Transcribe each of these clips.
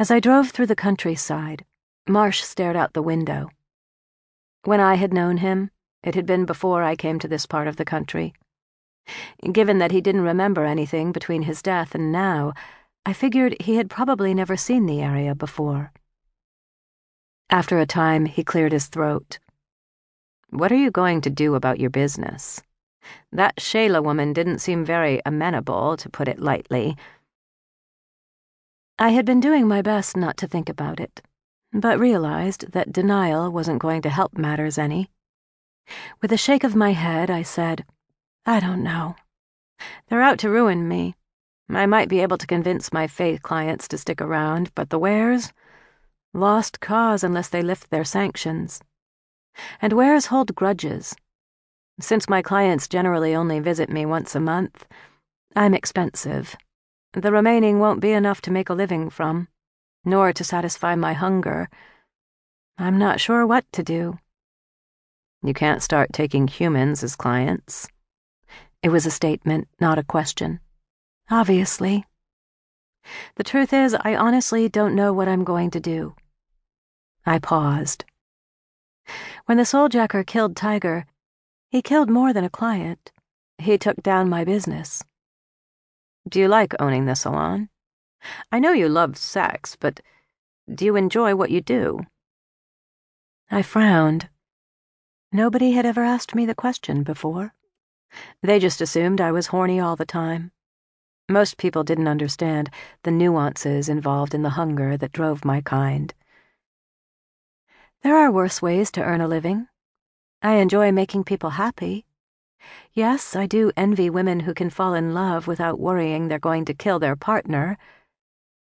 As I drove through the countryside, Marsh stared out the window. When I had known him, it had been before I came to this part of the country. Given that he didn't remember anything between his death and now, I figured he had probably never seen the area before. After a time, he cleared his throat. What are you going to do about your business? That Shayla woman didn't seem very amenable, to put it lightly. I had been doing my best not to think about it, but realized that denial wasn't going to help matters any. With a shake of my head, I said, I don't know. They're out to ruin me. I might be able to convince my faith clients to stick around, but the weres? Lost cause unless they lift their sanctions. And weres hold grudges. Since my clients generally only visit me once a month, I'm expensive. The remaining won't be enough to make a living from, nor to satisfy my hunger. I'm not sure what to do. You can't start taking humans as clients. It was a statement, not a question. Obviously. The truth is, I honestly don't know what I'm going to do. I paused. When the souljacker killed Tiger, he killed more than a client. He took down my business. Do you like owning the salon? I know you love sex, but do you enjoy what you do? I frowned. Nobody had ever asked me the question before. They just assumed I was horny all the time. Most people didn't understand the nuances involved in the hunger that drove my kind. There are worse ways to earn a living. I enjoy making people happy. Yes, I do envy women who can fall in love without worrying they're going to kill their partner.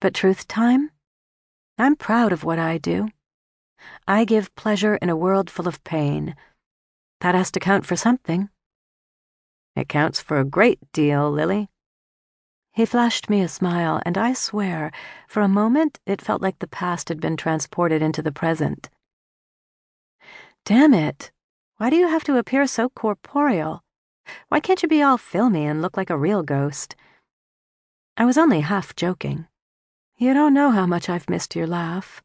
But truth time? I'm proud of what I do. I give pleasure in a world full of pain. That has to count for something. It counts for a great deal, Lily. He flashed me a smile, and I swear, for a moment, it felt like the past had been transported into the present. Damn it. Why do you have to appear so corporeal? Why can't you be all filmy and look like a real ghost? I was only half joking. You don't know how much I've missed your laugh.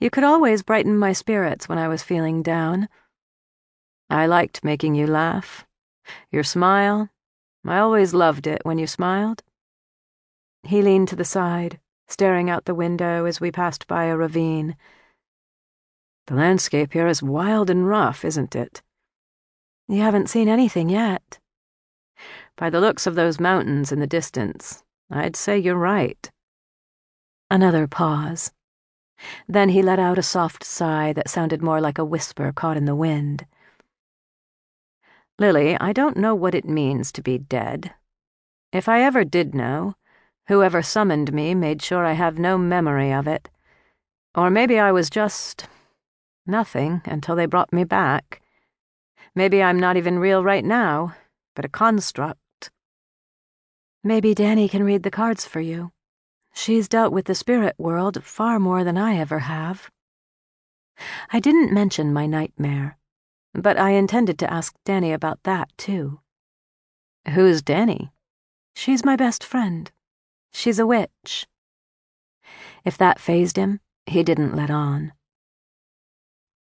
You could always brighten my spirits when I was feeling down. I liked making you laugh. Your smile, I always loved it when you smiled. He leaned to the side, staring out the window as we passed by a ravine. The landscape here is wild and rough, isn't it? You haven't seen anything yet. By the looks of those mountains in the distance, I'd say you're right. Another pause. Then he let out a soft sigh that sounded more like a whisper caught in the wind. Lily, I don't know what it means to be dead. If I ever did know, Whoever summoned me made sure I have no memory of it. Or maybe I was just nothing until they brought me back. Maybe I'm not even real right now, but a construct. Maybe Danny can read the cards for you. She's dealt with the spirit world far more than I ever have. I didn't mention my nightmare, but I intended to ask Danny about that, too. Who's Danny? She's my best friend. She's a witch. If that phased him, he didn't let on.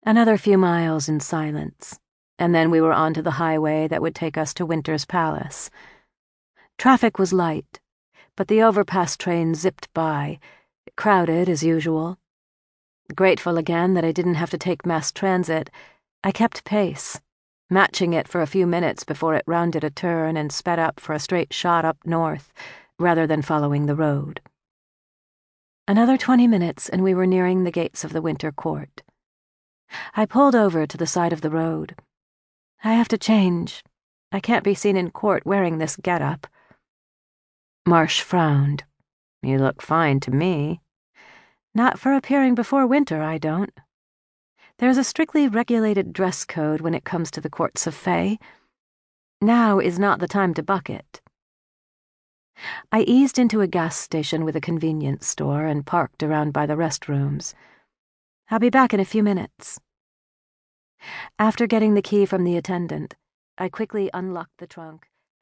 Another few miles in silence, and then we were onto the highway that would take us to Winter's Palace. Traffic was light, but the overpass train zipped by, crowded as usual. Grateful again that I didn't have to take mass transit, I kept pace, matching it for a few minutes before it rounded a turn and sped up for a straight shot up north rather than following the road. Another twenty minutes, and we were nearing the gates of the winter court. I pulled over to the side of the road. I have to change. I can't be seen in court wearing this getup. Marsh frowned. You look fine to me. Not for appearing before winter, I don't. There's a strictly regulated dress code when it comes to the courts of Fae. Now is not the time to buck it. I eased into a gas station with a convenience store and parked around by the restrooms. I'll be back in a few minutes. After getting the key from the attendant, I quickly unlocked the trunk